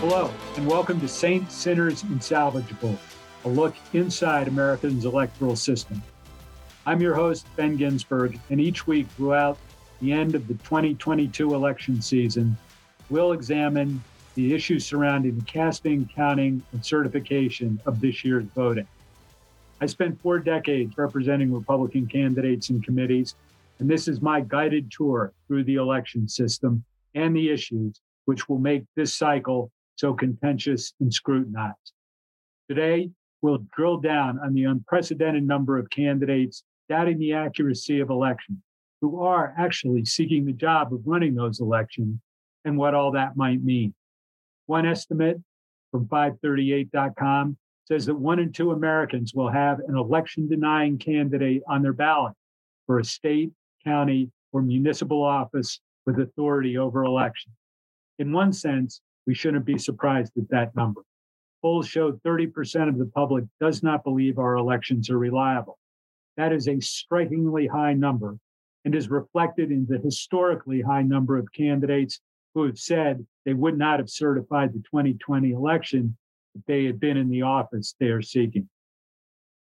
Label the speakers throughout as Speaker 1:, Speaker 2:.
Speaker 1: Hello, and welcome to Saints, Sinners, and Salvageable, a look inside America's electoral system. I'm your host, Ben Ginsberg, and each week throughout the end of the 2022 election season, we'll examine the issues surrounding the casting, counting, and certification of this year's voting. I spent four decades representing Republican candidates and committees, and this is my guided tour through the election system and the issues which will make this cycle so contentious and scrutinized. Today, we'll drill down on the unprecedented number of candidates doubting the accuracy of elections who are actually seeking the job of running those elections and what all that might mean. One estimate from 538.com says that one in two Americans will have an election denying candidate on their ballot for a state, county, or municipal office with authority over elections. In one sense, we shouldn't be surprised at that number. Polls showed 30% of the public does not believe our elections are reliable. That is a strikingly high number and is reflected in the historically high number of candidates who have said they would not have certified the 2020 election if they had been in the office they are seeking.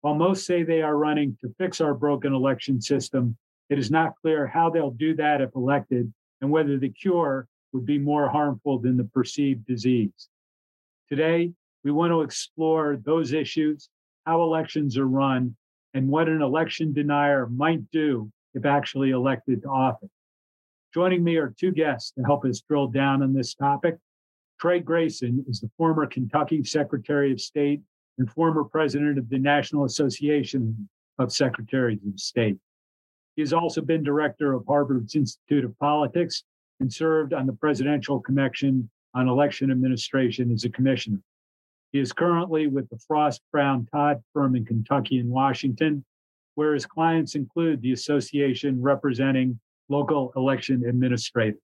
Speaker 1: While most say they are running to fix our broken election system, it is not clear how they'll do that if elected and whether the cure would be more harmful than the perceived disease. Today, we want to explore those issues, how elections are run, and what an election denier might do if actually elected to office. Joining me are two guests to help us drill down on this topic. Trey Grayson is the former Kentucky Secretary of State and former president of the National Association of Secretaries of State. He has also been director of Harvard's Institute of Politics and served on the Presidential Commission on Election Administration as a commissioner. He is currently with the Frost Brown Todd firm in Kentucky and Washington, where his clients include the association representing local election administrators.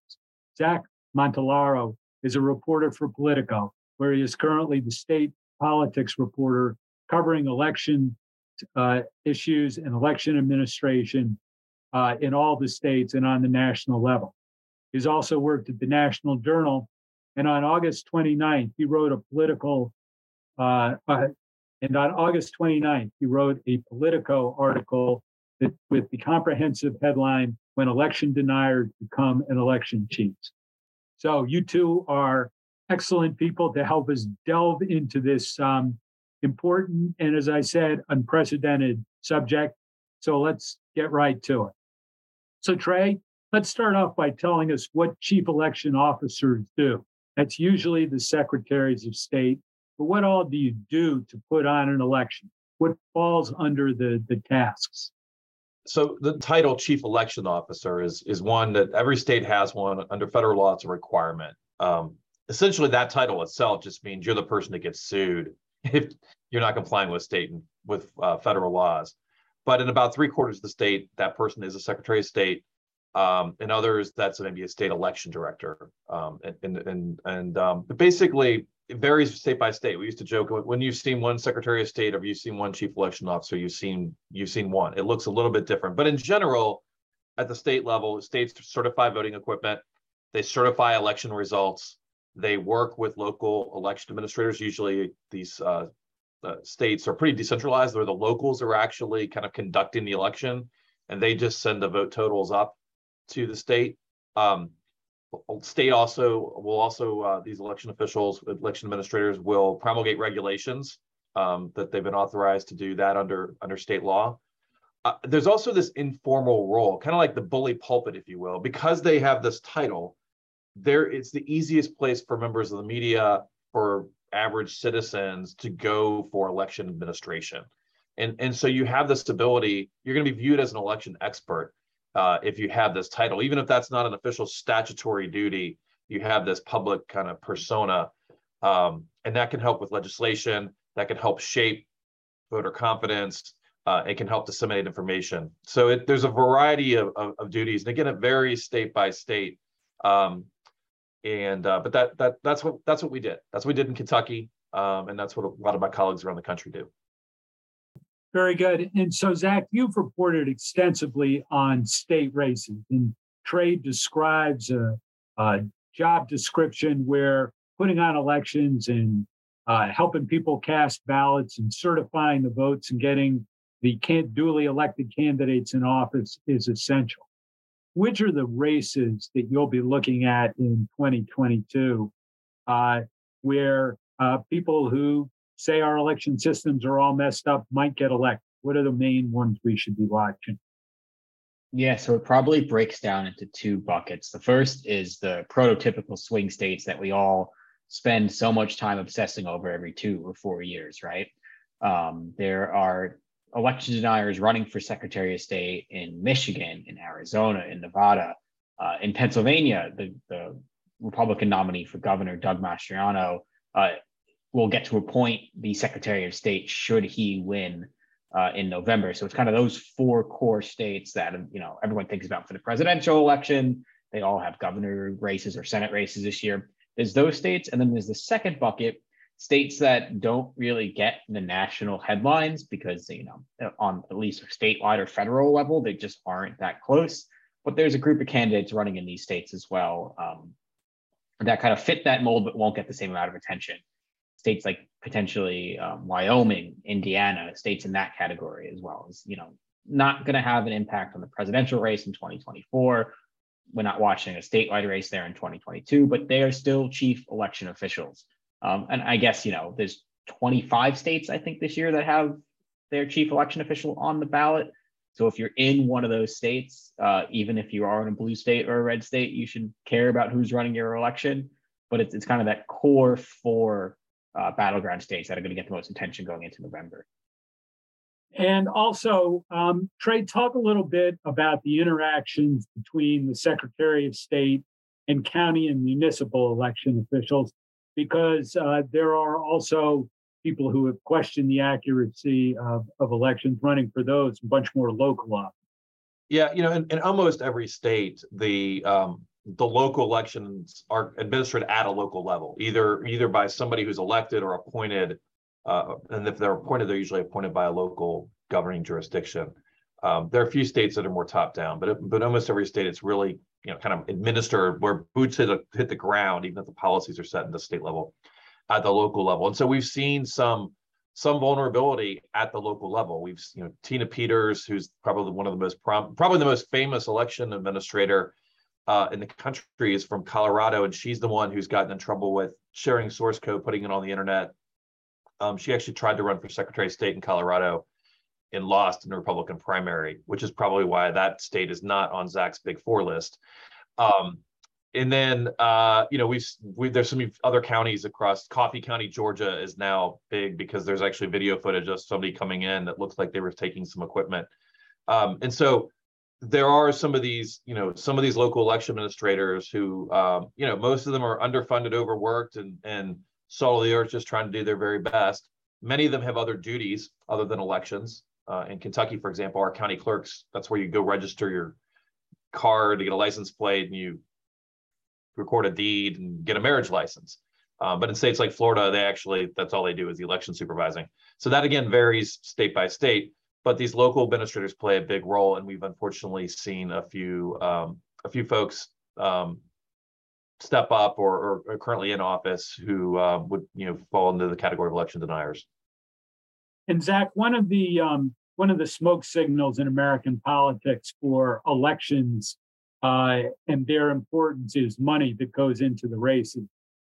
Speaker 1: Zach Montellaro is a reporter for Politico, where he is currently the state politics reporter covering election uh, issues and election administration uh, in all the states and on the national level. He's also worked at the National Journal. And on August 29th, he wrote a political, uh, uh, and on August 29th, he wrote a Politico article that, with the comprehensive headline, When Election Deniers Become an Election Cheats. So you two are excellent people to help us delve into this um, important and, as I said, unprecedented subject. So let's get right to it. So, Trey, Let's start off by telling us what chief election officers do. That's usually the secretaries of state. But what all do you do to put on an election? What falls under the, the tasks?
Speaker 2: So the title chief election officer is is one that every state has one under federal law. It's a requirement. Um, essentially, that title itself just means you're the person that gets sued if you're not complying with state and with uh, federal laws. But in about three quarters of the state, that person is a secretary of state um, and others that's maybe a state election director. Um, and and and, um, basically it varies state by state. We used to joke when you've seen one Secretary of State or you've seen one Chief Election Officer, you've seen you've seen one. It looks a little bit different, but in general, at the state level, states certify voting equipment, they certify election results, they work with local election administrators. Usually, these uh, uh, states are pretty decentralized, where the locals are actually kind of conducting the election, and they just send the vote totals up to the state. Um, state also will also uh, these election officials, election administrators will promulgate regulations um, that they've been authorized to do that under under state law. Uh, there's also this informal role, kind of like the bully pulpit, if you will, because they have this title. There, it's the easiest place for members of the media, for average citizens, to go for election administration, and and so you have this ability. You're going to be viewed as an election expert uh, if you have this title, even if that's not an official statutory duty, you have this public kind of persona, um, and that can help with legislation. That can help shape voter confidence. Uh, it can help disseminate information. So it, there's a variety of, of, of, duties, and again, it varies state by state. Um, and uh, but that that that's what that's what we did. That's what we did in Kentucky, um, and that's what a lot of my colleagues around the country do.
Speaker 1: Very good. And so, Zach, you've reported extensively on state races, and Trey describes a, a job description where putting on elections and uh, helping people cast ballots and certifying the votes and getting the can- duly elected candidates in office is essential. Which are the races that you'll be looking at in 2022 uh, where uh, people who say our election systems are all messed up might get elected? What are the main ones we should be watching?
Speaker 3: Yeah, so it probably breaks down into two buckets. The first is the prototypical swing states that we all spend so much time obsessing over every two or four years, right? Um, there are election deniers running for Secretary of State in Michigan, in Arizona, in Nevada, uh, in Pennsylvania. The, the Republican nominee for governor, Doug Mastriano, uh, will get to appoint the Secretary of State should he win uh, in November. So it's kind of those four core states that you know everyone thinks about for the presidential election. They all have governor races or Senate races this year. There's those states, and then there's the second bucket, states that don't really get the national headlines because you know on at least statewide or federal level they just aren't that close. But there's a group of candidates running in these states as well um, that kind of fit that mold but won't get the same amount of attention. States like potentially um, Wyoming, Indiana, states in that category as well as you know not going to have an impact on the presidential race in 2024 we're not watching a statewide race there in 2022, but they are still chief election officials. Um, and I guess, you know, there's 25 states, I think, this year that have their chief election official on the ballot. So if you're in one of those states, uh, even if you are in a blue state or a red state, you should care about who's running your election. But it's, it's kind of that core four uh, battleground states that are going to get the most attention going into November.
Speaker 1: And also, um, Trey, talk a little bit about the interactions between the Secretary of State and county and municipal election officials, because uh, there are also people who have questioned the accuracy of, of elections running for those, a bunch more local offices.
Speaker 2: Yeah, you know, in, in almost every state, the um, the local elections are administered at a local level, either either by somebody who's elected or appointed uh, and if they're appointed, they're usually appointed by a local governing jurisdiction. Um, there are a few states that are more top down, but but almost every state it's really you know kind of administered where boots hit, a, hit the ground, even if the policies are set in the state level, at the local level. And so we've seen some some vulnerability at the local level. We've you know Tina Peters, who's probably one of the most prom- probably the most famous election administrator uh, in the country, is from Colorado, and she's the one who's gotten in trouble with sharing source code, putting it on the internet, um, she actually tried to run for Secretary of State in Colorado and lost in the Republican primary, which is probably why that state is not on Zach's Big Four list. Um, and then, uh, you know, we've we, there's some other counties across. Coffee County, Georgia, is now big because there's actually video footage of somebody coming in that looks like they were taking some equipment. Um, and so there are some of these, you know, some of these local election administrators who, um, you know, most of them are underfunded, overworked, and and salt of the earth just trying to do their very best. Many of them have other duties other than elections. Uh, in Kentucky, for example, our county clerks, that's where you go register your car to get a license plate and you record a deed and get a marriage license. Uh, but in states like Florida, they actually, that's all they do is election supervising. So that again varies state by state, but these local administrators play a big role. And we've unfortunately seen a few, um, a few folks um, step up or, or currently in office who uh, would you know fall into the category of election deniers.
Speaker 1: And Zach, one of the um, one of the smoke signals in American politics for elections uh, and their importance is money that goes into the races.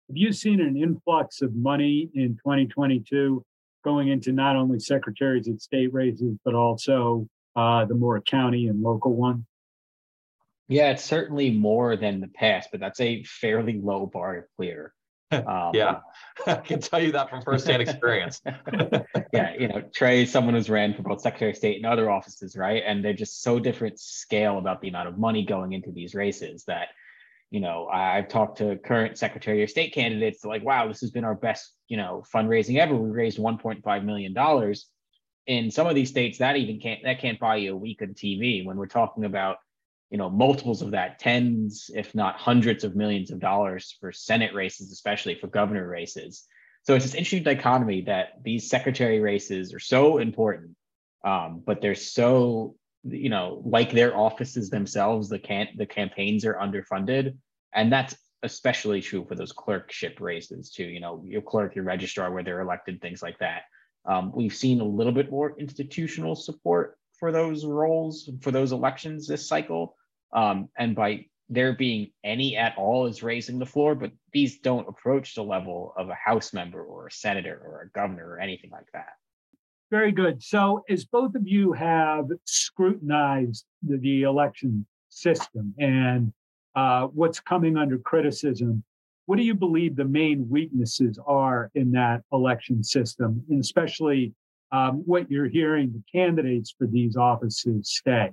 Speaker 1: Have you seen an influx of money in 2022 going into not only secretaries of state races but also uh, the more county and local one?
Speaker 3: Yeah, it's certainly more than the past, but that's a fairly low bar to clear.
Speaker 2: Um, yeah, I can tell you that from firsthand experience.
Speaker 3: yeah, you know, Trey, someone who's ran for both Secretary of State and other offices, right? And they're just so different scale about the amount of money going into these races that, you know, I've talked to current Secretary of State candidates, like, wow, this has been our best, you know, fundraising ever. We raised 1.5 million dollars. In some of these states, that even can't that can't buy you a week of TV. When we're talking about you know multiples of that tens if not hundreds of millions of dollars for senate races especially for governor races so it's this interesting dichotomy that these secretary races are so important um, but they're so you know like their offices themselves the can the campaigns are underfunded and that's especially true for those clerkship races too. You know, your clerk, your registrar, where they're elected, things like that. Um, we've seen a little bit more institutional support for those roles for those elections this cycle, um, and by there being any at all is raising the floor, but these don't approach the level of a House member or a senator or a governor or anything like that.
Speaker 1: Very good. So, as both of you have scrutinized the, the election system and uh, what's coming under criticism, what do you believe the main weaknesses are in that election system, and especially um, what you're hearing the candidates for these offices say?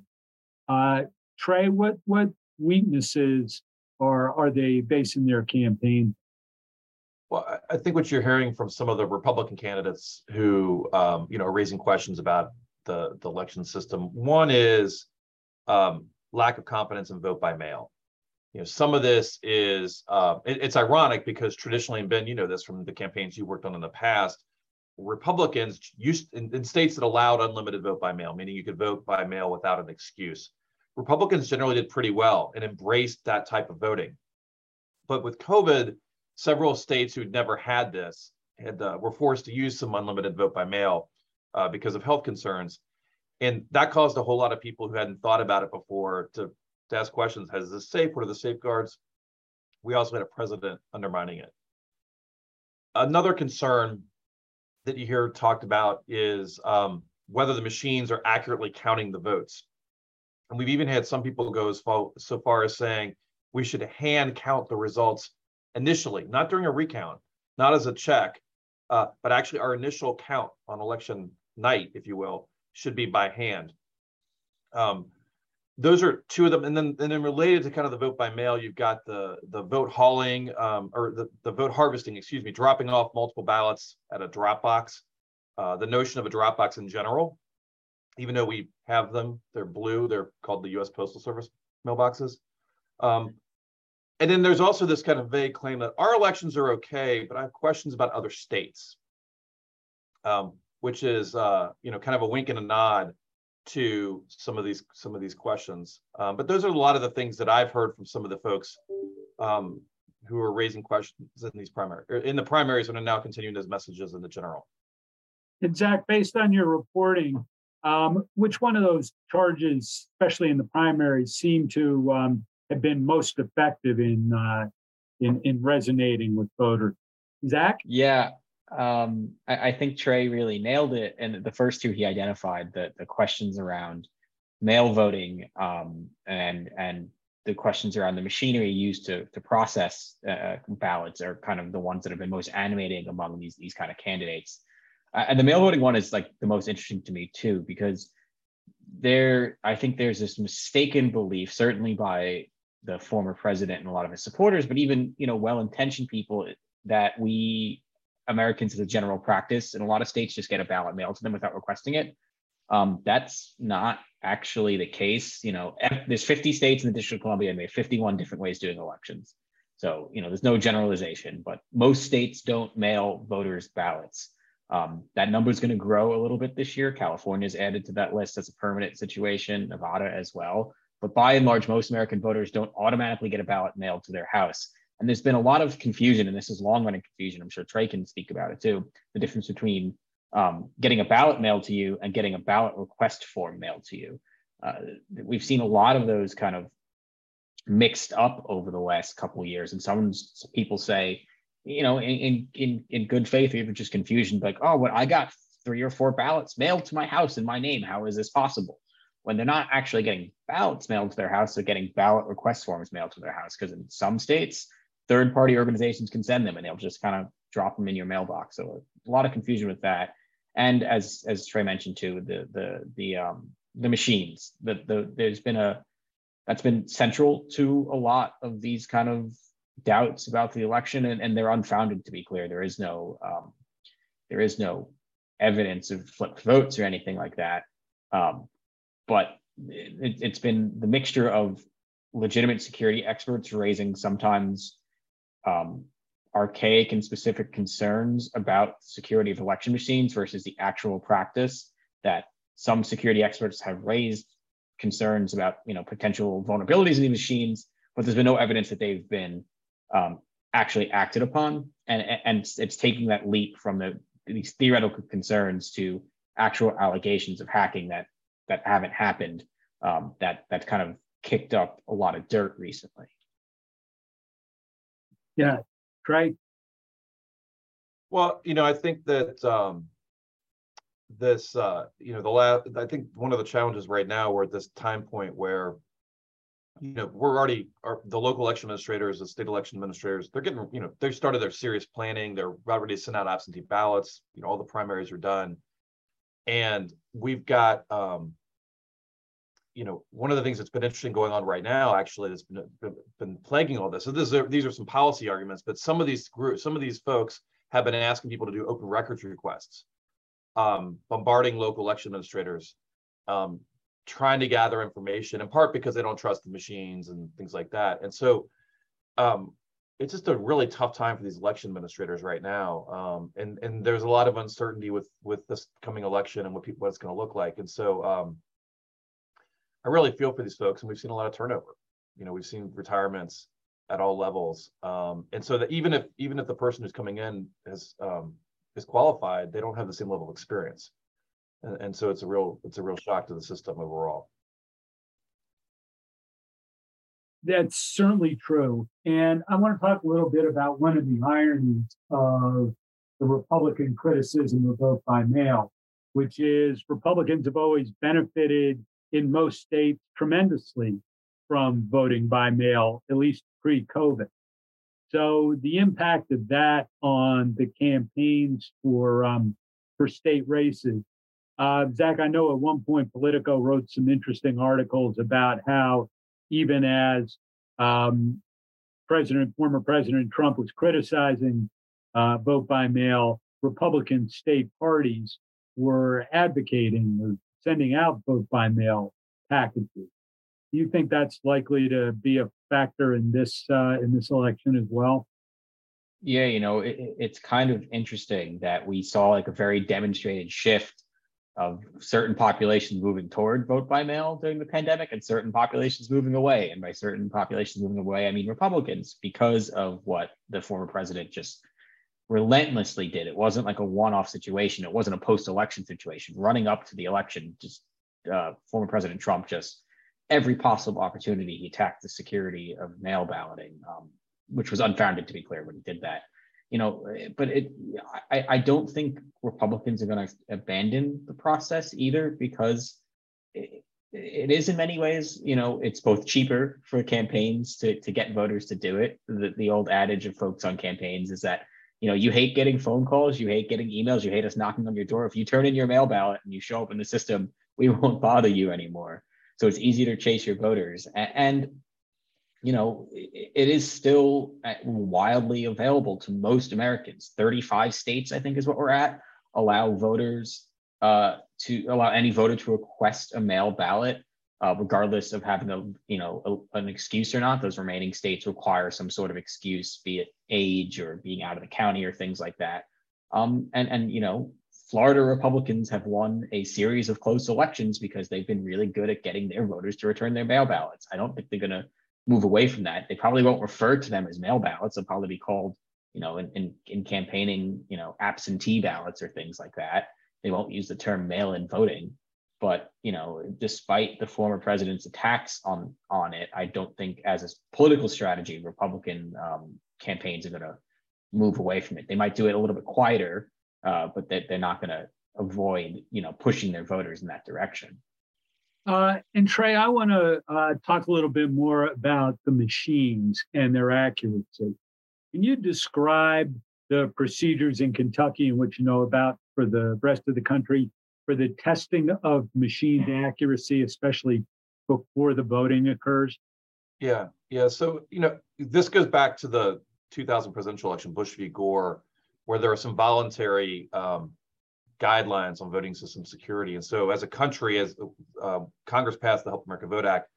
Speaker 1: Uh, Trey, what what weaknesses are are they basing their campaign?
Speaker 2: Well, I think what you're hearing from some of the Republican candidates who, um, you know, are raising questions about the the election system. One is um, lack of confidence in vote by mail. You know, some of this is uh, it, it's ironic because traditionally, and Ben, you know this from the campaigns you worked on in the past, Republicans used in, in states that allowed unlimited vote by mail, meaning you could vote by mail without an excuse. Republicans generally did pretty well and embraced that type of voting. But with COVID, several states who'd never had this had uh, were forced to use some unlimited vote by mail uh, because of health concerns, and that caused a whole lot of people who hadn't thought about it before to, to ask questions: Has this safe? What are the safeguards? We also had a president undermining it. Another concern that you hear talked about is um, whether the machines are accurately counting the votes. And we've even had some people go as far, so far as saying we should hand count the results initially, not during a recount, not as a check, uh, but actually our initial count on election night, if you will, should be by hand. Um, those are two of them, and then and then related to kind of the vote by mail, you've got the the vote hauling um, or the the vote harvesting, excuse me, dropping off multiple ballots at a drop box. Uh, the notion of a drop box in general even though we have them, they're blue. They're called the U.S. Postal Service mailboxes. Um, and then there's also this kind of vague claim that our elections are okay, but I have questions about other states, um, which is uh, you know kind of a wink and a nod to some of these some of these questions. Um, but those are a lot of the things that I've heard from some of the folks um, who are raising questions in these primary in the primaries and are now continuing those messages in the general.
Speaker 1: And Zach, based on your reporting, um, which one of those charges, especially in the primaries, seem to um, have been most effective in, uh, in in resonating with voters? Zach?
Speaker 3: Yeah, um, I, I, think Trey really nailed it. And the first two he identified the the questions around mail voting um, and and the questions around the machinery used to to process uh, ballots are kind of the ones that have been most animating among these these kind of candidates and the mail voting one is like the most interesting to me too because there i think there's this mistaken belief certainly by the former president and a lot of his supporters but even you know well-intentioned people that we americans as a general practice in a lot of states just get a ballot mailed to them without requesting it um, that's not actually the case you know there's 50 states in the district of columbia and they have 51 different ways doing elections so you know there's no generalization but most states don't mail voters ballots um, that number is going to grow a little bit this year. California is added to that list as a permanent situation, Nevada as well. But by and large, most American voters don't automatically get a ballot mailed to their house. And there's been a lot of confusion, and this is long running confusion. I'm sure Trey can speak about it too. The difference between um, getting a ballot mailed to you and getting a ballot request form mailed to you. Uh, we've seen a lot of those kind of mixed up over the last couple of years. And some people say, you know, in in in good faith, even just confusion, like, oh, what I got three or four ballots mailed to my house in my name. How is this possible? When they're not actually getting ballots mailed to their house, they're getting ballot request forms mailed to their house. Because in some states, third party organizations can send them and they'll just kind of drop them in your mailbox. So a lot of confusion with that. And as as Trey mentioned too, the the the um the machines. The the there's been a that's been central to a lot of these kind of doubts about the election, and, and they're unfounded. To be clear, there is no um, there is no evidence of flipped votes or anything like that. Um, but it, has been the mixture of legitimate security experts raising sometimes um, archaic and specific concerns about security of election machines versus the actual practice that some security experts have raised concerns about you know potential vulnerabilities in the machines but there's been no evidence that they've been um, actually acted upon, and and it's taking that leap from the these theoretical concerns to actual allegations of hacking that that haven't happened. Um, that that's kind of kicked up a lot of dirt recently.
Speaker 1: Yeah, Trey.
Speaker 2: Well, you know, I think that um, this, uh, you know, the last, I think one of the challenges right now, we're at this time point where, you know, we're already, our, the local election administrators, the state election administrators, they're getting, you know, they've started their serious planning. They're already sent out absentee ballots. You know, all the primaries are done. And we've got, um, you know, one of the things that's been interesting going on right now, actually, that's been, been plaguing all this. So this are, these are some policy arguments, but some of these groups, some of these folks have been asking people to do open records requests, um, bombarding local election administrators, um, trying to gather information, in part because they don't trust the machines and things like that. And so um, it's just a really tough time for these election administrators right now. Um, and and there's a lot of uncertainty with with this coming election and what people what it's going to look like. And so um, I really feel for these folks, and we've seen a lot of turnover. You know, we've seen retirements at all levels. Um, and so that even if even if the person who's coming in is um, is qualified, they don't have the same level of experience, and, and so it's a real it's a real shock to the system overall.
Speaker 1: That's certainly true, and I want to talk a little bit about one of the ironies of the Republican criticism of vote by mail, which is Republicans have always benefited in most states tremendously from voting by mail, at least pre COVID. So the impact of that on the campaigns for um, for state races. Uh, Zach, I know at one point Politico wrote some interesting articles about how even as um, President, former President Trump was criticizing uh, vote by mail, Republican state parties were advocating or sending out vote by mail packages. Do you think that's likely to be a factor in this uh, in this election as well?
Speaker 3: Yeah, you know, it, it's kind of interesting that we saw like a very demonstrated shift of certain populations moving toward vote by mail during the pandemic and certain populations moving away. And by certain populations moving away, I mean Republicans because of what the former president just relentlessly did. It wasn't like a one-off situation. It wasn't a post-election situation. Running up to the election, just uh, former President Trump just every possible opportunity he attacked the security of mail balloting, um, which was unfounded to be clear when he did that. You know, but it, I, I don't think Republicans are going to abandon the process either because it, it is in many ways, you know, it's both cheaper for campaigns to, to get voters to do it. The, the old adage of folks on campaigns is that, you know, you hate getting phone calls, you hate getting emails, you hate us knocking on your door. If you turn in your mail ballot and you show up in the system, we won't bother you anymore. So it's easier to chase your voters. And, you know, it is still uh, wildly available to most Americans. 35 states, I think, is what we're at, allow voters uh, to allow any voter to request a mail ballot, uh, regardless of having a, you know, a, an excuse or not. Those remaining states require some sort of excuse, be it age or being out of the county or things like that. Um, and and you know, Florida Republicans have won a series of close elections because they've been really good at getting their voters to return their mail ballots. I don't think they're going to move away from that. They probably won't refer to them as mail ballots. They'll probably be called, you know, in, in, in campaigning, you know, absentee ballots or things like that. They won't use the term mail-in voting. But you know, despite the former president's attacks on on it, I don't think as a political strategy, Republican um, campaigns are going to move away from it. They might do it a little bit quieter uh, but they, they're not going to avoid, you know, pushing their voters in that direction.
Speaker 1: Uh, and Trey, I want to uh, talk a little bit more about the machines and their accuracy. Can you describe the procedures in Kentucky and what you know about for the rest of the country for the testing of machine accuracy, especially before the voting occurs?
Speaker 2: Yeah, yeah. So, you know, this goes back to the 2000 presidential election, Bush v. Gore, where there are some voluntary um, guidelines on voting system security. And so, as a country, as uh, Congress passed the Help America Vote Act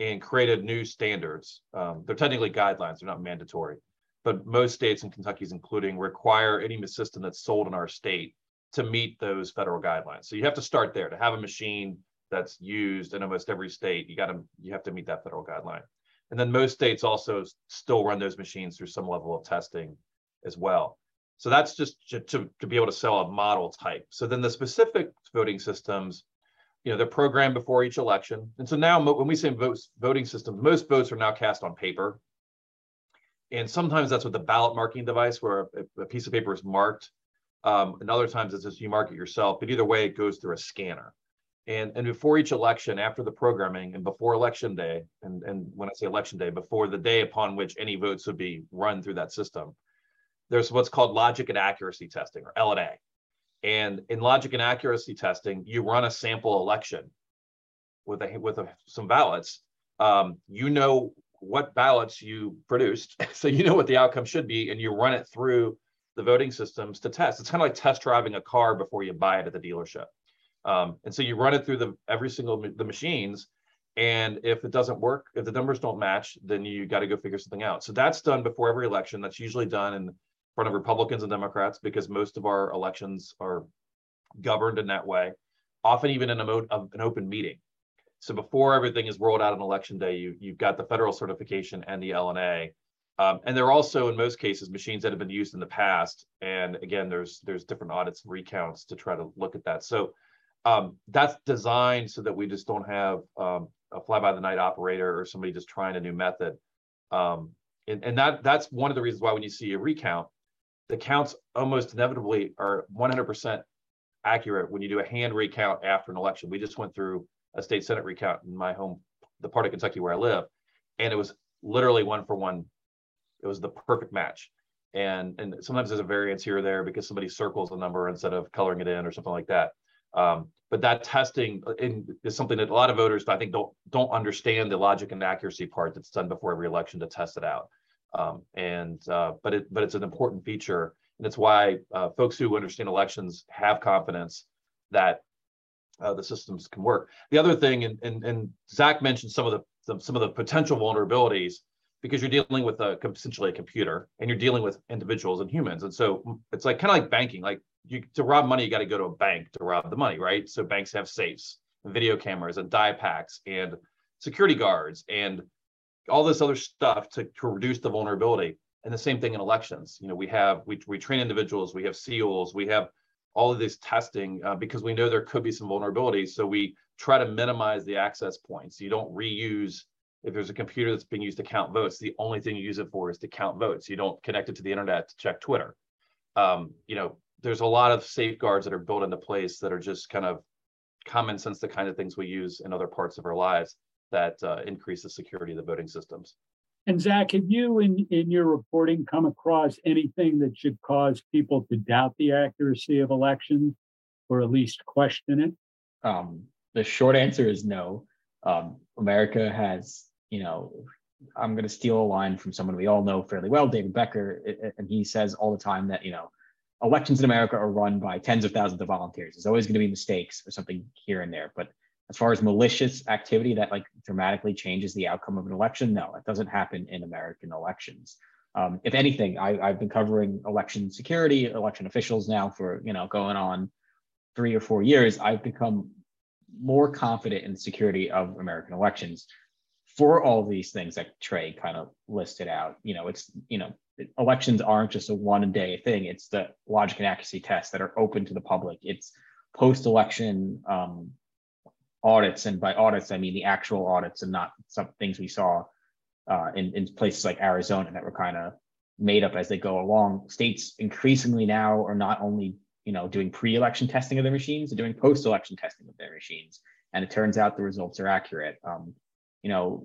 Speaker 2: and created new standards, um, they're technically guidelines; they're not mandatory. But most states, and Kentucky's including, require any system that's sold in our state to meet those federal guidelines. So you have to start there to have a machine that's used in almost every state. You got to you have to meet that federal guideline. And then most states also still run those machines through some level of testing as well. So that's just to, to, to be able to sell a model type. So then the specific voting systems, you know, they're programmed before each election. And so now when we say votes, voting systems, most votes are now cast on paper. And sometimes that's with the ballot marking device where a, a piece of paper is marked. Um, and other times it's just you mark it yourself, but either way, it goes through a scanner. And, and before each election, after the programming and before election day, and, and when I say election day, before the day upon which any votes would be run through that system, there's what's called logic and accuracy testing or L&A. And in logic and accuracy testing, you run a sample election with a, with a, some ballots. Um, you know what ballots you produced, so you know what the outcome should be, and you run it through the voting systems to test. It's kind of like test driving a car before you buy it at the dealership. Um, and so you run it through the every single the machines, and if it doesn't work, if the numbers don't match, then you got to go figure something out. So that's done before every election. That's usually done in front of Republicans and Democrats because most of our elections are governed in that way, often even in a mode of an open meeting. So before everything is rolled out on election day, you you've got the federal certification and the L&A. Um, and there are also, in most cases, machines that have been used in the past. And again, there's there's different audits and recounts to try to look at that. So um, that's designed so that we just don't have um, a fly by the night operator or somebody just trying a new method. Um, and, and that that's one of the reasons why when you see a recount, the counts almost inevitably are 100% accurate when you do a hand recount after an election. We just went through a state senate recount in my home, the part of Kentucky where I live, and it was literally one for one. It was the perfect match. And and sometimes there's a variance here or there because somebody circles a number instead of coloring it in or something like that. Um, but that testing is something that a lot of voters, I think, don't don't understand the logic and accuracy part that's done before every election to test it out. Um, and uh, but it but it's an important feature, and it's why uh, folks who understand elections have confidence that uh, the systems can work. The other thing, and, and, and Zach mentioned some of the, the, some of the potential vulnerabilities because you're dealing with a essentially a computer and you're dealing with individuals and humans, and so it's like kind of like banking. Like you to rob money, you got to go to a bank to rob the money, right? So banks have safes, video cameras, and dye packs, and security guards, and all this other stuff to, to reduce the vulnerability. And the same thing in elections. You know, we have we we train individuals, we have SEALs, we have all of this testing uh, because we know there could be some vulnerabilities. So we try to minimize the access points. You don't reuse if there's a computer that's being used to count votes, the only thing you use it for is to count votes. You don't connect it to the internet to check Twitter. Um, you know, there's a lot of safeguards that are built into place that are just kind of common sense, the kind of things we use in other parts of our lives that uh, increase the security of the voting systems.
Speaker 1: And Zach, have you in, in your reporting come across anything that should cause people to doubt the accuracy of elections or at least question it?
Speaker 3: Um, the short answer is no. Um, America has, you know, I'm going to steal a line from someone we all know fairly well, David Becker, and he says all the time that, you know, elections in America are run by tens of thousands of volunteers. There's always going to be mistakes or something here and there. But as far as malicious activity that like dramatically changes the outcome of an election, no, it doesn't happen in American elections. Um, if anything, I, I've been covering election security, election officials now for you know going on three or four years. I've become more confident in the security of American elections for all these things that Trey kind of listed out. You know, it's you know elections aren't just a one day thing. It's the logic and accuracy tests that are open to the public. It's post election um, audits, and by audits I mean the actual audits and not some things we saw uh, in in places like Arizona that were kind of made up as they go along. States increasingly now are not only you know doing pre-election testing of their machines, they're doing post-election testing of their machines, and it turns out the results are accurate. Um, you know,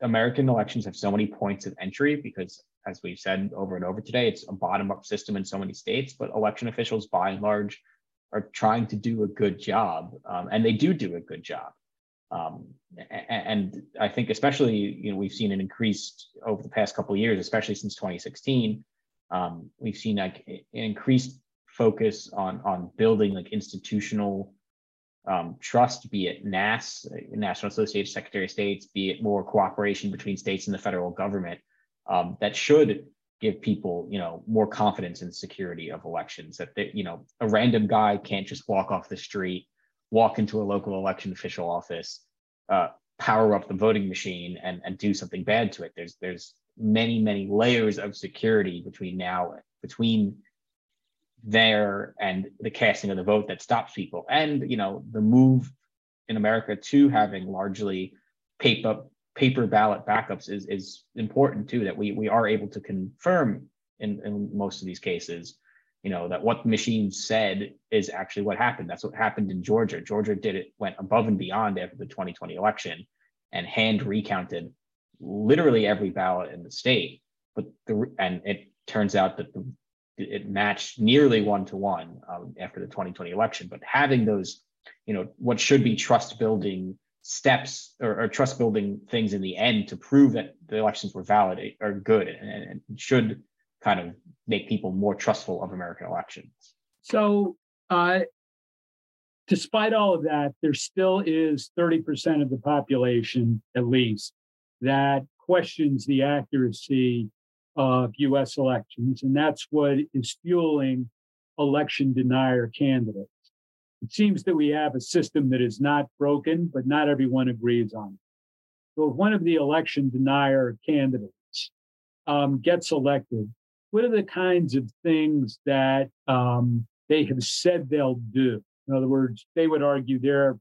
Speaker 3: American elections have so many points of entry because, as we've said over and over today, it's a bottom up system in so many states, but election officials by and large are trying to do a good job, um, and they do do a good job. Um, and I think, especially, you know, we've seen an increased over the past couple of years, especially since 2016. Um, we've seen like an increased focus on on building like institutional um, trust, be it NAS, National Association of Secretary of States, be it more cooperation between states and the federal government, um, that should give people, you know, more confidence in security of elections. That they, you know, a random guy can't just walk off the street, walk into a local election official office, uh, power up the voting machine and, and do something bad to it. There's there's many, many layers of security between now, between there and the casting of the vote that stops people. And you know, the move in America to having largely paper paper ballot backups is is important too, that we we are able to confirm in, in most of these cases you know that what the machine said is actually what happened. That's what happened in georgia. Georgia did it went above and beyond after the 2020 election and hand recounted literally every ballot in the state. But the and it turns out that the, it matched nearly one to one um, after the 2020 election. But having those you know what should be trust building steps or, or, trust building things in the end to prove that the elections were valid are good and, and should kind of make people more trustful of American elections.
Speaker 1: So, uh, despite all of that, there still is 30% of the population, at least, that questions the accuracy of US elections. And that's what is fueling election denier candidates. It seems that we have a system that is not broken, but not everyone agrees on it. So if one of the election denier candidates um, gets elected, what are the kinds of things that um, they have said they'll do? In other words, they would argue they're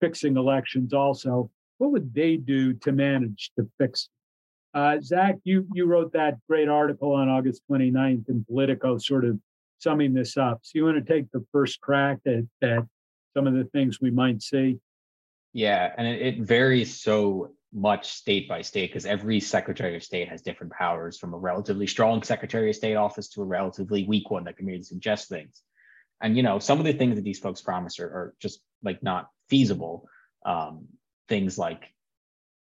Speaker 1: fixing elections also. What would they do to manage to fix? Uh, Zach, you you wrote that great article on August 29th in Politico, sort of summing this up. So you want to take the first crack at, at some of the things we might see?
Speaker 3: Yeah, and it, varies so much state by state because every secretary of state has different powers from a relatively strong secretary of state office to a relatively weak one that can maybe suggest things and you know some of the things that these folks promise are, are just like not feasible um, things like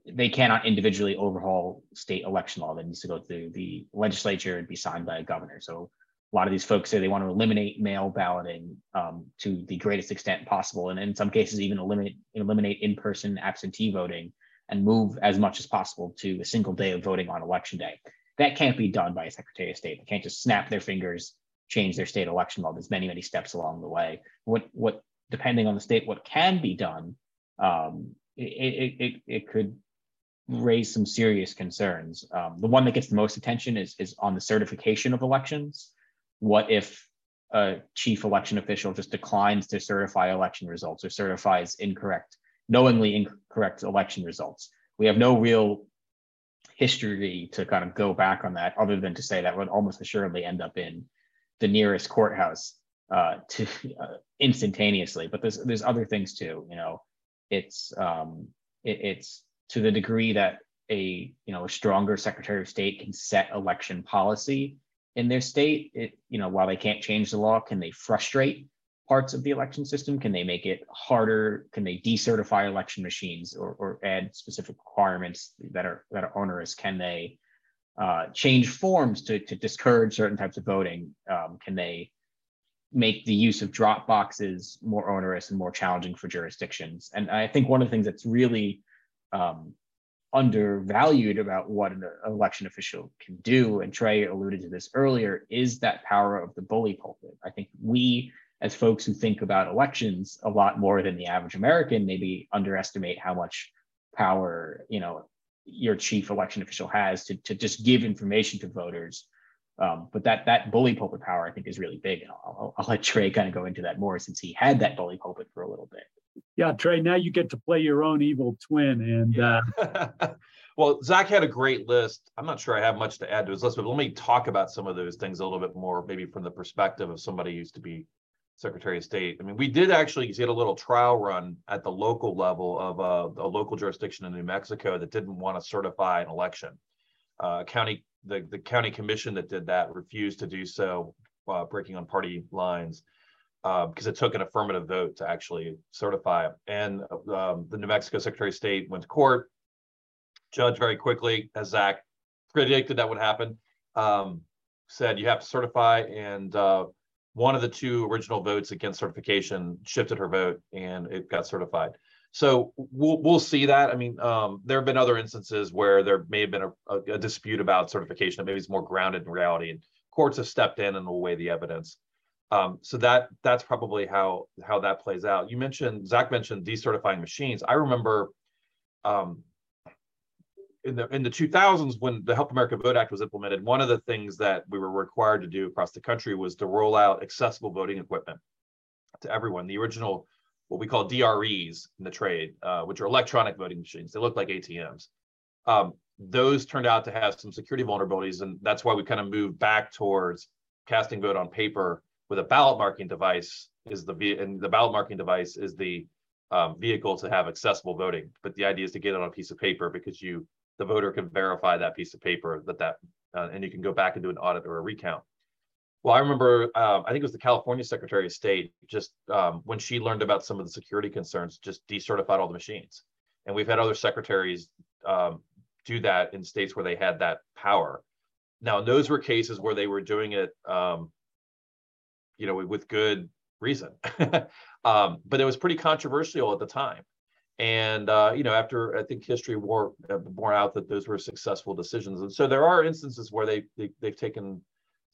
Speaker 3: they cannot individually overhaul state election law that needs to go through the legislature and be signed by a governor so a lot of these folks say they want to eliminate mail balloting um, to the greatest extent possible and in some cases even eliminate eliminate in-person absentee voting and move as much as possible to a single day of voting on election day. That can't be done by a Secretary of State. They can't just snap their fingers, change their state election law. There's many, many steps along the way. What, what, depending on the state, what can be done, um, it, it, it, it could raise some serious concerns. Um, the one that gets the most attention is, is on the certification of elections. What if a chief election official just declines to certify election results or certifies incorrect knowingly incorrect election results. We have no real history to kind of go back on that, other than to say that would almost assuredly end up in the nearest courthouse uh, to uh, instantaneously. But there's there's other things too. You know, it's um, it, it's to the degree that a you know a stronger Secretary of State can set election policy in their state. It you know while they can't change the law, can they frustrate parts of the election system? Can they make it harder? Can they decertify election machines or, or add specific requirements that are that are onerous? Can they uh, change forms to, to discourage certain types of voting? Um, can they make the use of drop boxes more onerous and more challenging for jurisdictions? And I think one of the things that's really um, undervalued about what an election official can do, and Trey alluded to this earlier, is that power of the bully pulpit. I think we as folks who think about elections a lot more than the average American maybe underestimate how much power, you know, your chief election official has to, to just give information to voters. Um, but that that bully pulpit power, I think, is really big. And I'll, I'll, let Trey kind of go into that more since he had that bully pulpit for a little bit.
Speaker 1: Yeah, Trey, now you get to play your own evil twin. And yeah.
Speaker 2: uh... well, Zach had a great list. I'm not sure I have much to add to his list, but let me talk about some of those things a little bit more, maybe from the perspective of somebody who used to be Secretary of State. I mean, we did actually get a little trial run at the local level of a, a local jurisdiction in New Mexico that didn't want to certify an election. Uh, county, the, the county commission that did that refused to do so, uh, breaking on party lines, because uh, it took an affirmative vote to actually certify. And um, the New Mexico Secretary of State went to court. Judge very quickly, as Zach predicted that would happen, um, said you have to certify and uh, one of the two original votes against certification shifted her vote and it got certified. So we'll we'll see that. I mean, um, there have been other instances where there may have been a, a, dispute about certification that maybe is more grounded in reality, and courts have stepped in and will weigh the evidence. Um, so that that's probably how how that plays out. You mentioned Zach mentioned decertifying machines. I remember um, in the in the 2000s when the Help America Vote Act was implemented, one of the things that we were required to do across the country was to roll out accessible voting equipment to everyone. The original, what we call DREs in the trade, uh, which are electronic voting machines, they look like ATMs. Um, those turned out to have some security vulnerabilities, and that's why we kind of moved back towards casting vote on paper with a ballot marking device. Is the and the ballot marking device is the um, vehicle to have accessible voting. But the idea is to get it on a piece of paper because you the voter can verify that piece of paper that that uh, and you can go back and do an audit or a recount. Well, I remember um, I think it was the California Secretary of State just um, when she learned about some of the security concerns, just decertified all the machines. And we've had other secretaries um, do that in states where they had that power. Now, those were cases where they were doing it, um, you know, with good reason. um, but it was pretty controversial at the time. And uh, you know, after I think history wore uh, bore out that those were successful decisions, and so there are instances where they, they they've taken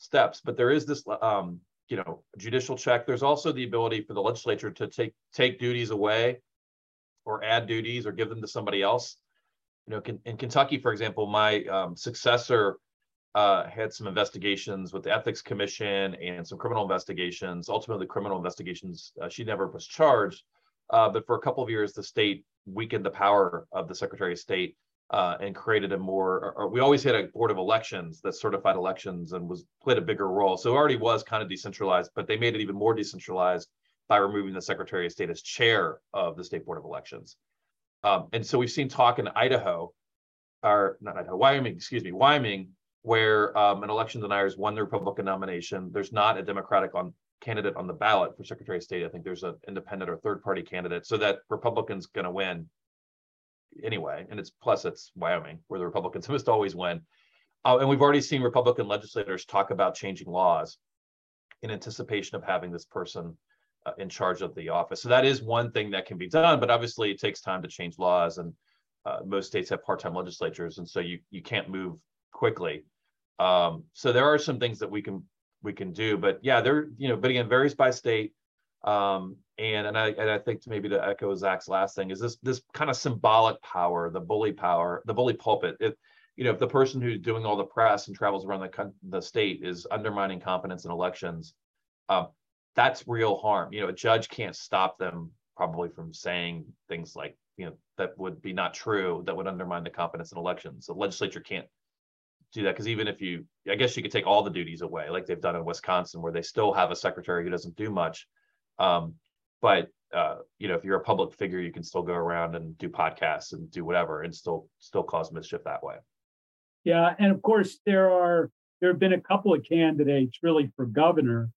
Speaker 2: steps, but there is this um, you know judicial check. There's also the ability for the legislature to take take duties away, or add duties, or give them to somebody else. You know, in Kentucky, for example, my um, successor uh, had some investigations with the ethics commission and some criminal investigations. Ultimately, the criminal investigations, uh, she never was charged. Uh, but for a couple of years, the state weakened the power of the Secretary of State uh, and created a more. Or, we always had a board of elections that certified elections and was played a bigger role. So it already was kind of decentralized, but they made it even more decentralized by removing the Secretary of State as chair of the state board of elections. Um, and so we've seen talk in Idaho, or not Idaho, Wyoming, excuse me, Wyoming, where um, an election deniers won the Republican nomination. There's not a Democratic on candidate on the ballot for Secretary of State. I think there's an independent or third party candidate, so that Republicans going to win anyway. And it's plus it's Wyoming where the Republicans must always win. Uh, and we've already seen Republican legislators talk about changing laws in anticipation of having this person uh, in charge of the office. So that is one thing that can be done, but obviously it takes time to change laws, and uh, most states have part-time legislatures, and so you you can't move quickly. Um, so there are some things that we can we can do. But yeah, there, you know, but again, varies by state. Um, and and I and I think to maybe to echo Zach's last thing is this this kind of symbolic power, the bully power, the bully pulpit. If you know, if the person who's doing all the press and travels around the the state is undermining confidence in elections, um, that's real harm. You know, a judge can't stop them probably from saying things like you know that would be not true that would undermine the confidence in elections. The legislature can't do that because even if you i guess you could take all the duties away like they've done in wisconsin where they still have a secretary who doesn't do much um, but uh, you know if you're a public figure you can still go around and do podcasts and do whatever and still still cause mischief that way.
Speaker 1: Yeah and of course there are there have been a couple of candidates really for governor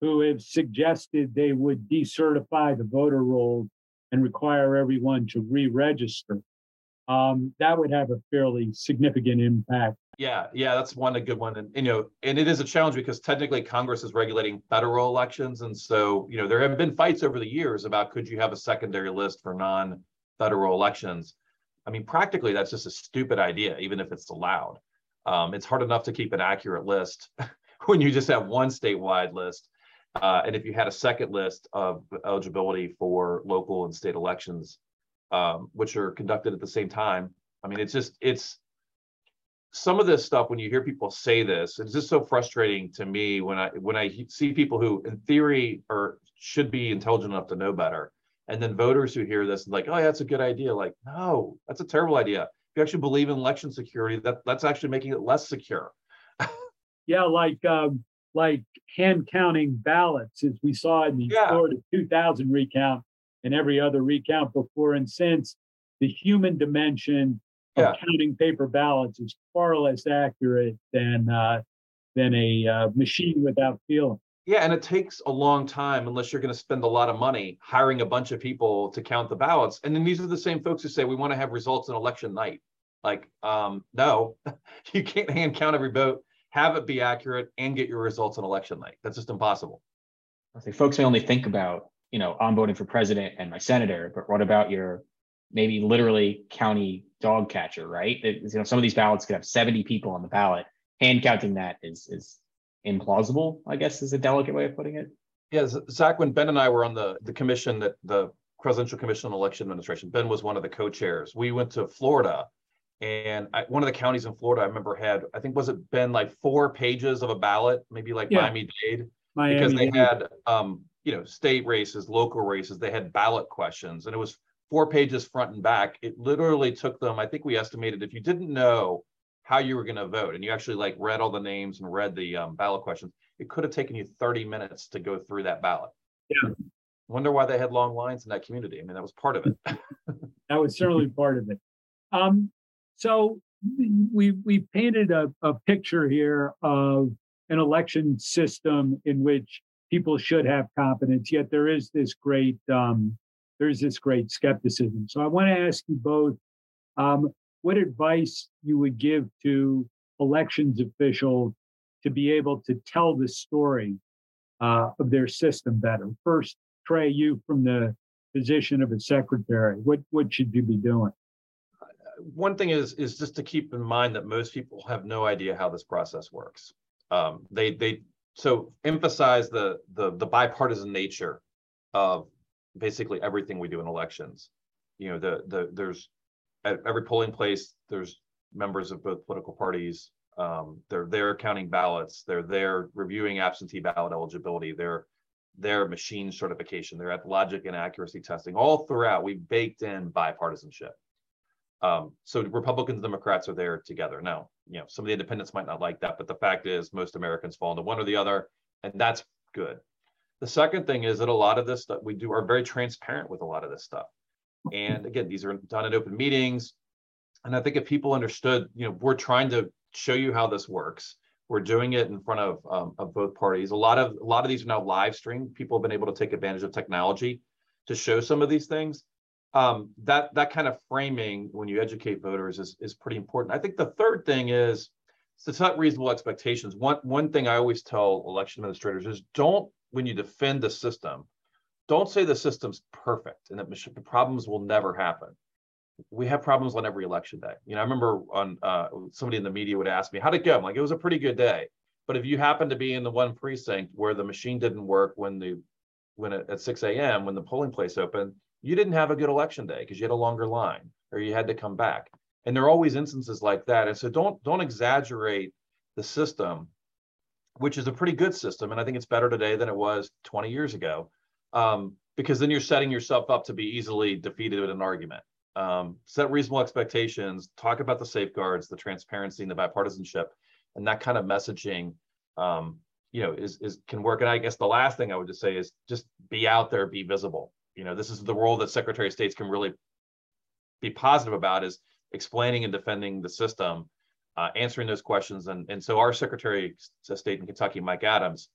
Speaker 1: who have suggested they would decertify the voter roll and require everyone to re-register. Um, that would have a fairly significant impact
Speaker 2: yeah, yeah, that's one a good one, and you know, and it is a challenge because technically Congress is regulating federal elections, and so you know there have been fights over the years about could you have a secondary list for non-federal elections. I mean, practically that's just a stupid idea, even if it's allowed. Um, it's hard enough to keep an accurate list when you just have one statewide list, uh, and if you had a second list of eligibility for local and state elections, um, which are conducted at the same time. I mean, it's just it's some of this stuff when you hear people say this it's just so frustrating to me when i when i see people who in theory are should be intelligent enough to know better. And then voters who hear this and like oh yeah, that's a good idea. Like no that's a terrible idea. If you actually believe in election security that that's actually making it less secure.
Speaker 1: Yeah like um like hand counting ballots as we saw in the yeah. florida 2000 recount and every other recount before and since the human dimension yeah. counting paper ballots is far less accurate than uh, than a uh, machine without feeling.
Speaker 2: Yeah, and it takes a long time unless you're going to spend a lot of money hiring a bunch of people to count the ballots. And then these are the same folks who say we want to have results on election night. Like, um, no, you can't hand count every vote, have it be accurate, and get your results on election night. That's just impossible.
Speaker 3: I think folks may only think about, you know, I'm voting for president and my senator, but what about your maybe literally county dog catcher, right? It, you know, some of these ballots could have 70 people on the ballot. Hand counting that is is implausible, I guess is a delicate way of putting it.
Speaker 2: Yeah, Zach, when Ben and I were on the the commission that the Presidential Commission on Election Administration. Ben was one of the co-chairs. We went to Florida, and I, one of the counties in Florida, I remember had, I think was it Ben like four pages of a ballot, maybe like
Speaker 1: Yeah.
Speaker 2: Miami Dade,
Speaker 1: Miami,
Speaker 2: because they had, um, you know, state races, local races. They had ballot questions, and it was four pages front and back. It literally took them. I think we estimated if you didn't know how you were going to vote, and you actually like read all the names and read the um, ballot questions, it could have taken you 30 minutes to go through that ballot.
Speaker 1: Yeah.
Speaker 2: Wonder why they had long lines in that community. I mean, that was part of it.
Speaker 1: that was certainly part of it. Um, so we we painted a, a picture here of an election system in which people should have confidence, yet there is this great um, there is this great skepticism. So I want to ask you both um, what advice you would give to elections officials to be able to tell the story uh, of their system better. First, Trey, you from the position of a secretary, what what should you be doing?
Speaker 2: one thing is is just to keep in mind that most people have no idea how this process works. Um, they they so emphasize the the the bipartisan nature of basically everything we do in elections. You know, the the there's at every polling place there's members of both political parties. Um, they're there counting ballots. They're there reviewing absentee ballot eligibility. They're their machine certification. They're at logic and accuracy testing. All throughout, we baked in bipartisanship. Um, so Republicans and Democrats are there together. Now, you know, some of the independents might not like that, but the fact is most Americans fall into one or the other, and that's good. The second thing is that a lot of this stuff we do are very transparent with a lot of this stuff. And again, these are done in open meetings. And I think if people understood, you know, we're trying to show you how this works. We're doing it in front of, um, of both parties. A lot of a lot of these are now live streamed. People have been able to take advantage of technology to show some of these things um, that that kind of framing when you educate voters is is pretty important. I think the third thing is to set reasonable expectations. One one thing I always tell election administrators is don't when you defend the system, don't say the system's perfect and that the problems will never happen. We have problems on every election day. You know, I remember on uh, somebody in the media would ask me, "How'd it go?" I'm like, "It was a pretty good day." But if you happen to be in the one precinct where the machine didn't work when the when at 6 a.m. when the polling place opened, you didn't have a good election day because you had a longer line or you had to come back. And there are always instances like that. And so don't don't exaggerate the system, which is a pretty good system. And I think it's better today than it was 20 years ago. Um, because then you're setting yourself up to be easily defeated in an argument. Um, set reasonable expectations, talk about the safeguards, the transparency, and the bipartisanship, and that kind of messaging um, you know, is is can work. And I guess the last thing I would just say is just be out there, be visible you know, this is the role that Secretary of States can really be positive about is explaining and defending the system, uh, answering those questions. And, and so our Secretary of State in Kentucky, Mike Adams,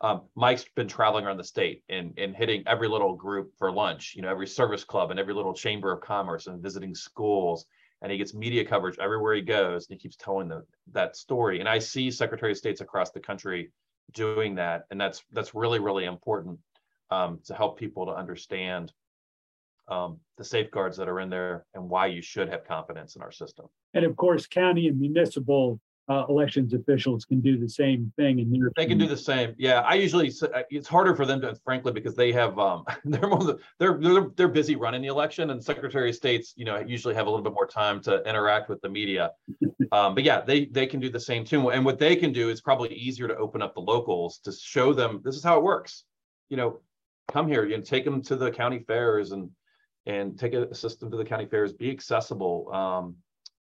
Speaker 2: um, Mike's been traveling around the state and, and hitting every little group for lunch, you know, every service club and every little chamber of commerce and visiting schools. And he gets media coverage everywhere he goes. And he keeps telling the, that story. And I see Secretary of States across the country doing that. And that's that's really, really important um, to help people to understand um, the safeguards that are in there and why you should have confidence in our system.
Speaker 1: And of course, county and municipal uh, elections officials can do the same thing. And
Speaker 2: they can do the same. Yeah, I usually it's harder for them to, frankly, because they have um, they're more they're they're they're busy running the election, and Secretary of States, you know, usually have a little bit more time to interact with the media. Um, but yeah, they they can do the same too. And what they can do is probably easier to open up the locals to show them this is how it works. You know, come here, you know, take them to the county fairs and and take a system to the county fairs. Be accessible. Um,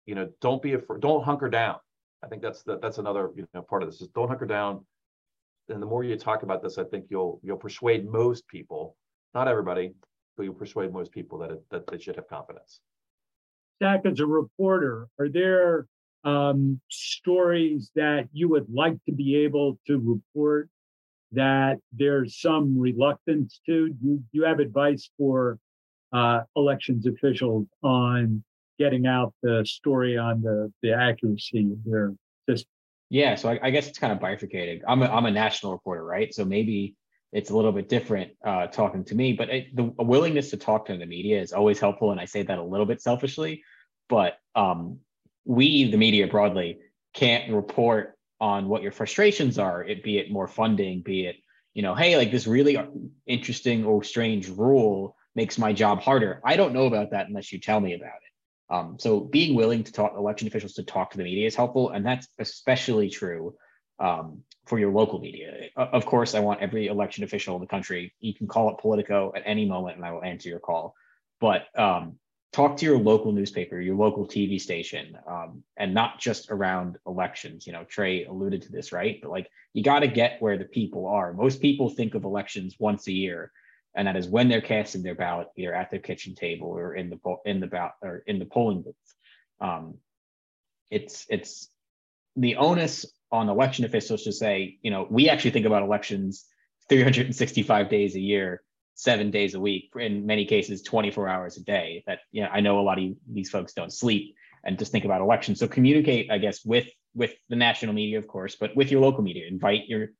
Speaker 2: you know, don't be afraid. Don't hunker down. I think that's the, that's another you know part of this is don't hunker down. And the more you talk about this, I think you'll you'll persuade most people, not everybody, but you'll persuade most people that it, that they should have confidence.
Speaker 1: Zach, as a reporter, are there um, stories that you would like to be able to report that there's some reluctance to? Do you have advice for uh, elections officials on getting out the story on the, the accuracy of their system?
Speaker 3: Yeah, so I, I guess it's kind of bifurcated. I'm a, I'm a national reporter, right? So maybe it's a little bit different uh, talking to me, but it, the willingness to talk to the media is always helpful. And I say that a little bit selfishly, but um, we, the media broadly, can't report on what your frustrations are, it be it more funding, be it, you know, hey, like this really interesting or strange rule makes my job harder. I don't know about that unless you tell me about it. Um, so being willing to talk election officials to talk to the media is helpful, and that's especially true um, for your local media. Of course, I want every election official in the country. You can call it Politico at any moment, and I will answer your call. But um, talk to your local newspaper, your local TV station, um, and not just around elections. You know, Trey alluded to this, right? But like, you got to get where the people are. Most people think of elections once a year, and that is when they're casting their ballot, either at their kitchen table or in the in the ballot or in the polling booth. Um, it's it's the onus on election officials to say, you know, we actually think about elections 365 days a year seven days a week, in many cases, 24 hours a day. That you know, I know a lot of these folks don't sleep and just think about elections. So communicate, I guess, with with the national media, of course, but with your local media. Invite your,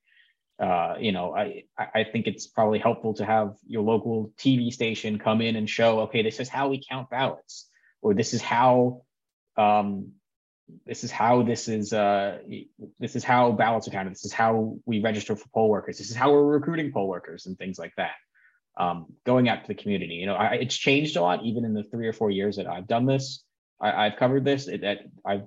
Speaker 3: uh, you know, I I think it's probably helpful to have your local TV station come in and show, okay, this is how we count ballots, or this is how. Um, this is how this is uh, this is how ballots are counted. This is how we register for poll workers. This is how we're recruiting poll workers and things like that um, going out to the community. You know, I, it's changed a lot, even in the three or four years that I've done this. I, have covered this. That I've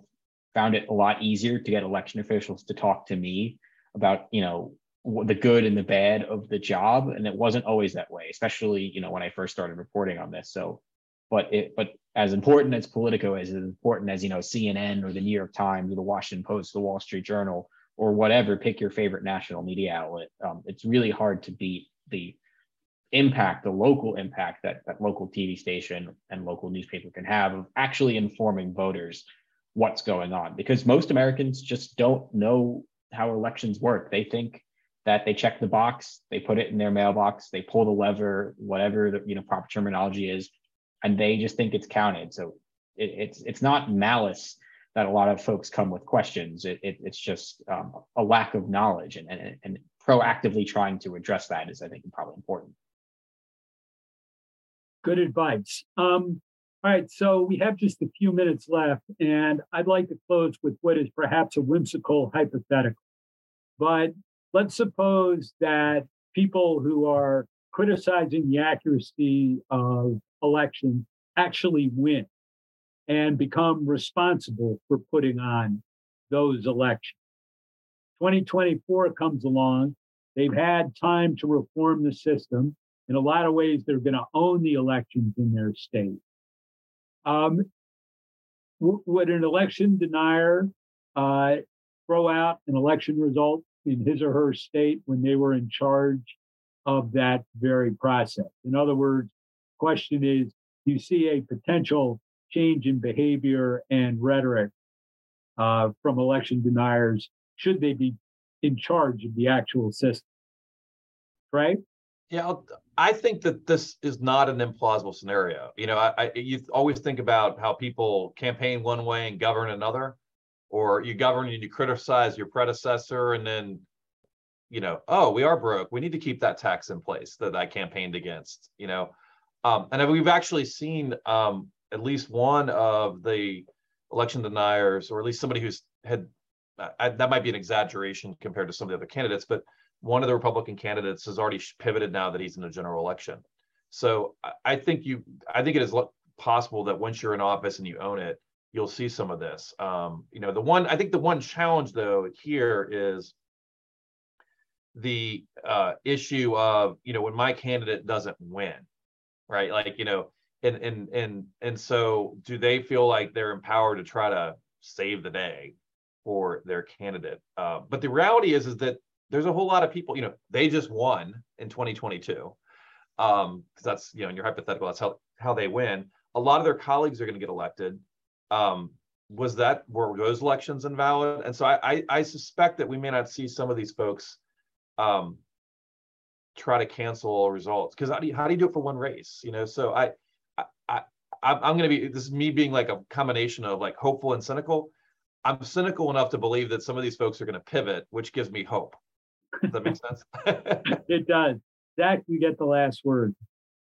Speaker 3: found it a lot easier to get election officials to talk to me about, you know, the good and the bad of the job, and it wasn't always that way, especially you know when I first started reporting on this. So, but it, but as important as Politico is, as important as you know CNN or the New York Times or the Washington Post, the Wall Street Journal, or whatever, pick your favorite national media outlet. Um, it's really hard to beat the impact, the local impact that that local TV station and local newspaper can have of actually informing voters what's going on. Because most Americans just don't know how elections work. They think that they check the box, they put it in their mailbox, they pull the lever, whatever the you know proper terminology is, and they just think it's counted. So it, it's it's not malice that a lot of folks come with questions. It, it it's just um, a lack of knowledge, and, and and proactively trying to address that is, I think, probably important.
Speaker 1: Good advice. Um, all right, so we have just a few minutes left, and I'd like to close with what is perhaps a whimsical hypothetical. But let's suppose that people who are criticizing the accuracy of elections actually win and become responsible for putting on those elections. 2024 comes along. They've had time to reform the system in a lot of ways, they're going to own the elections in their state. Um, would an election denier uh, throw out an election result in his or her state when they were in charge of that very process? In other words, question is, do you see a potential change in behavior and rhetoric uh, from election deniers should they be in charge of the actual system? Right?
Speaker 2: Yeah, I think that this is not an implausible scenario. You know, I, I, you always think about how people campaign one way and govern another, or you govern and you criticize your predecessor, and then, you know, oh, we are broke. We need to keep that tax in place that I campaigned against. You know, um, and we've actually seen um, at least one of the election deniers, or at least somebody who's had I, that might be an exaggeration compared to some of the other candidates, but one of the Republican candidates has already pivoted now that he's in a general election. So I think you, I think it is possible that once you're in office and you own it, you'll see some of this. Um, you know, the one I think the one challenge though here is the uh, issue of you know when my candidate doesn't win, right? Like you know, and and and and so do they feel like they're empowered to try to save the day for their candidate? Uh, but the reality is is that there's a whole lot of people, you know, they just won in 2022. Um, because that's, you know, in your hypothetical, that's how how they win. A lot of their colleagues are going to get elected. Um, was that were those elections invalid? And so I, I, I suspect that we may not see some of these folks um, try to cancel results because how do you how do you do it for one race? You know, so I I, I I'm going to be this is me being like a combination of like hopeful and cynical. I'm cynical enough to believe that some of these folks are going to pivot, which gives me hope. Does that make sense?
Speaker 1: it does. Zach, you get the last word.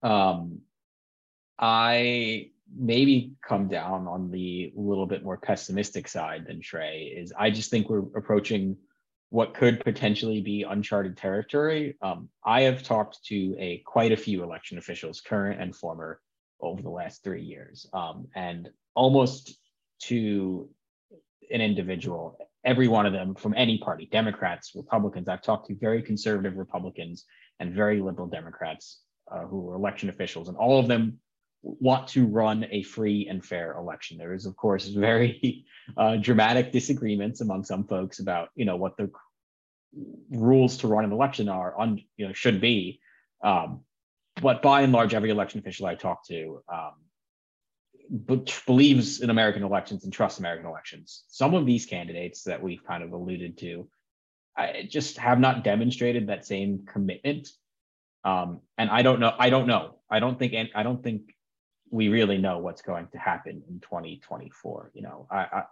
Speaker 3: Um, I maybe come down on the little bit more pessimistic side than Trey is I just think we're approaching what could potentially be uncharted territory. Um, I have talked to a quite a few election officials, current and former, over the last three years, um, and almost to an individual, every one of them from any party, Democrats, Republicans. I've talked to very conservative Republicans and very liberal Democrats uh, who were election officials, and all of them want to run a free and fair election. There is, of course, very uh, dramatic disagreements among some folks about, you know, what the rules to run an election are, on, you know, should be. Um, but by and large, every election official I talk to um, believes in American elections and trusts American elections. Some of these candidates that we've kind of alluded to, I just have not demonstrated that same commitment. Um, and I don't know. I don't know. I don't think. I don't think we really know what's going to happen in 2024. You know, I,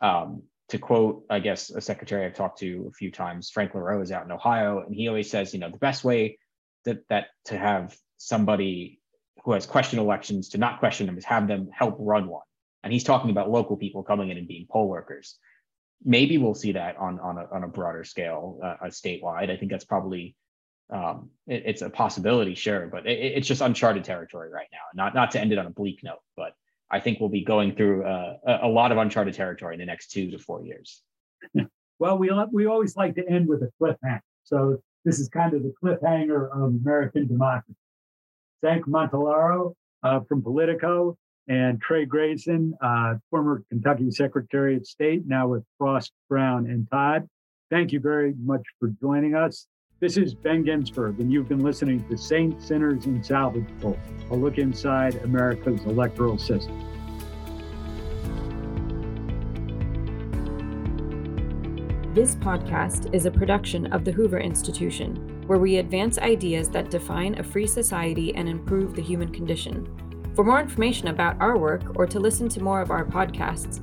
Speaker 3: I um, to quote, I guess a secretary I've talked to a few times, Frank LaRose is out in Ohio, and he always says, you know, the best way that that to have somebody who has questioned elections to not question them is have them help run one. And he's talking about local people coming in and being poll workers. Maybe we'll see that on on a, on a broader scale, uh, statewide. I think that's probably um, it, it's a possibility, sure, but it, it's just uncharted territory right now. Not not to end it on a bleak note, but I think we'll be going through uh, a lot of uncharted territory in the next two to four years.
Speaker 1: Well, we we always like to end with a cliffhanger, so this is kind of the cliffhanger of American democracy. Zach Montellaro uh, from Politico and Trey Grayson, uh, former Kentucky Secretary of State, now with Frost, Brown, and Todd. Thank you very much for joining us. This is Ben Ginsberg, and you've been listening to Saints, Sinners, and Salvageable, a look inside America's electoral system.
Speaker 4: This podcast is a production of the Hoover Institution, where we advance ideas that define a free society and improve the human condition. For more information about our work or to listen to more of our podcasts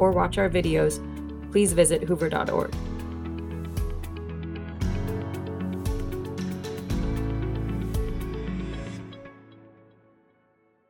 Speaker 4: or watch our videos, please visit hoover.org.